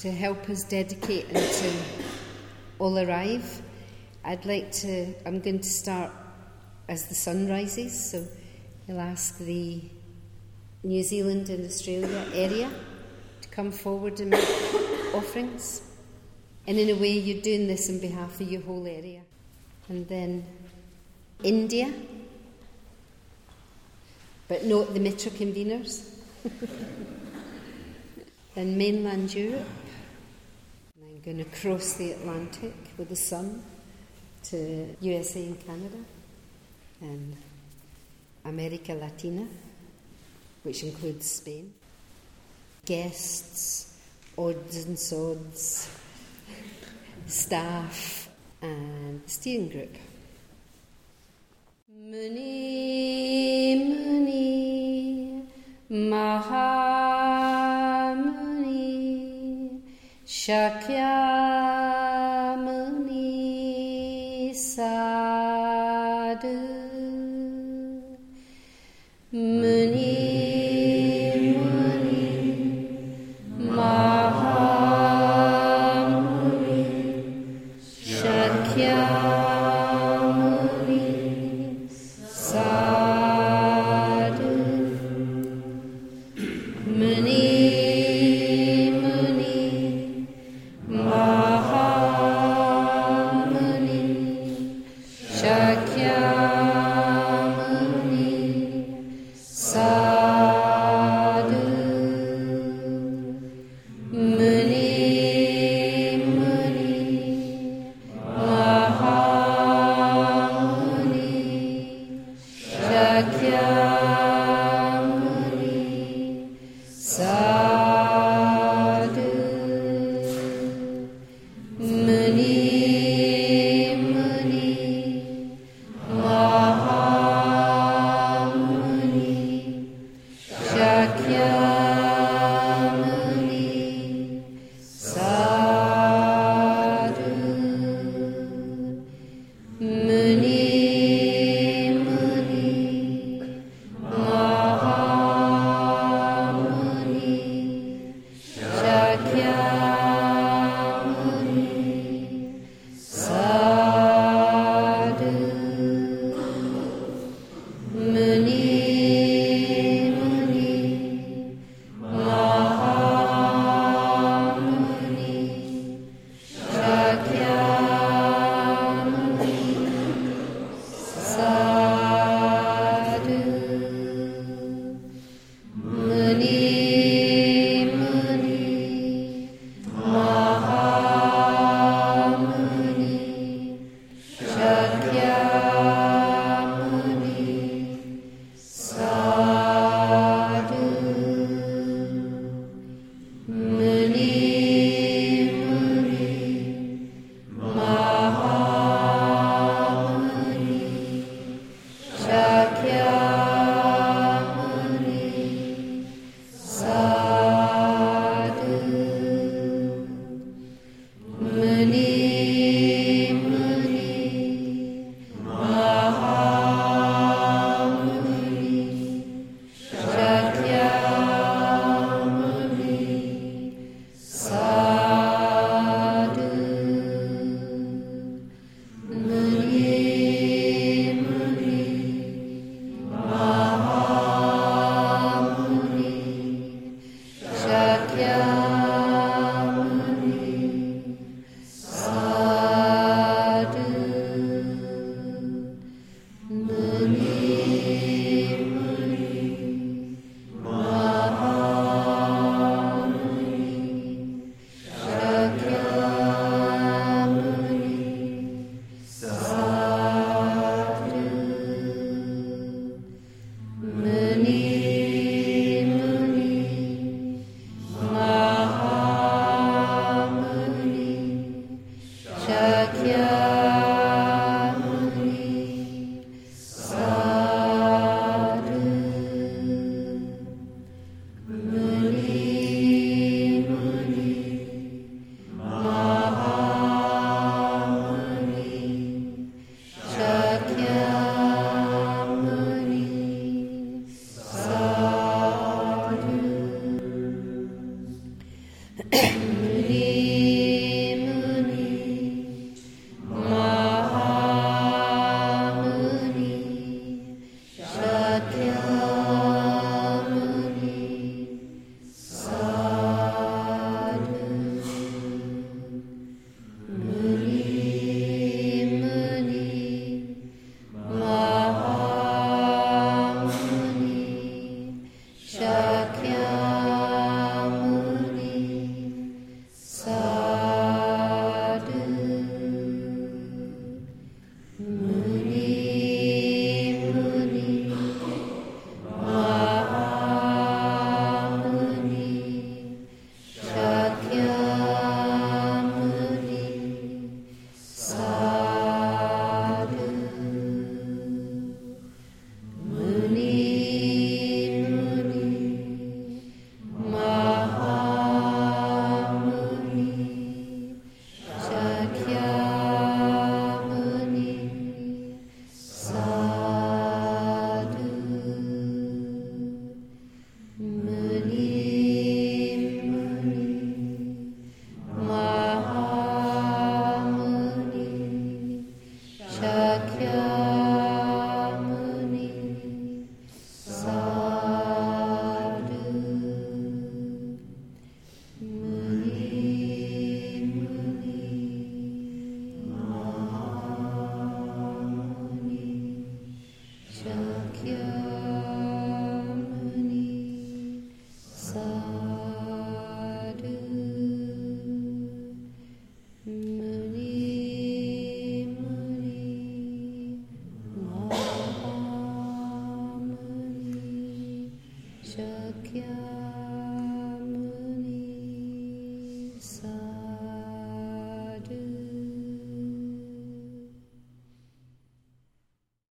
to help us dedicate and to all arrive. I'd like to, I'm going to start as the sun rises, so I'll ask the New Zealand and Australia area to come forward and make offerings. And in a way, you're doing this on behalf of your whole area. And then India, but not the Mitra conveners. then mainland Europe. I'm going to cross the Atlantic with the sun to USA and Canada and America Latina, which includes Spain. Guests, odds and sods, staff, and steering group. Muni, Muni, Mahamuni, सख्याद शक्या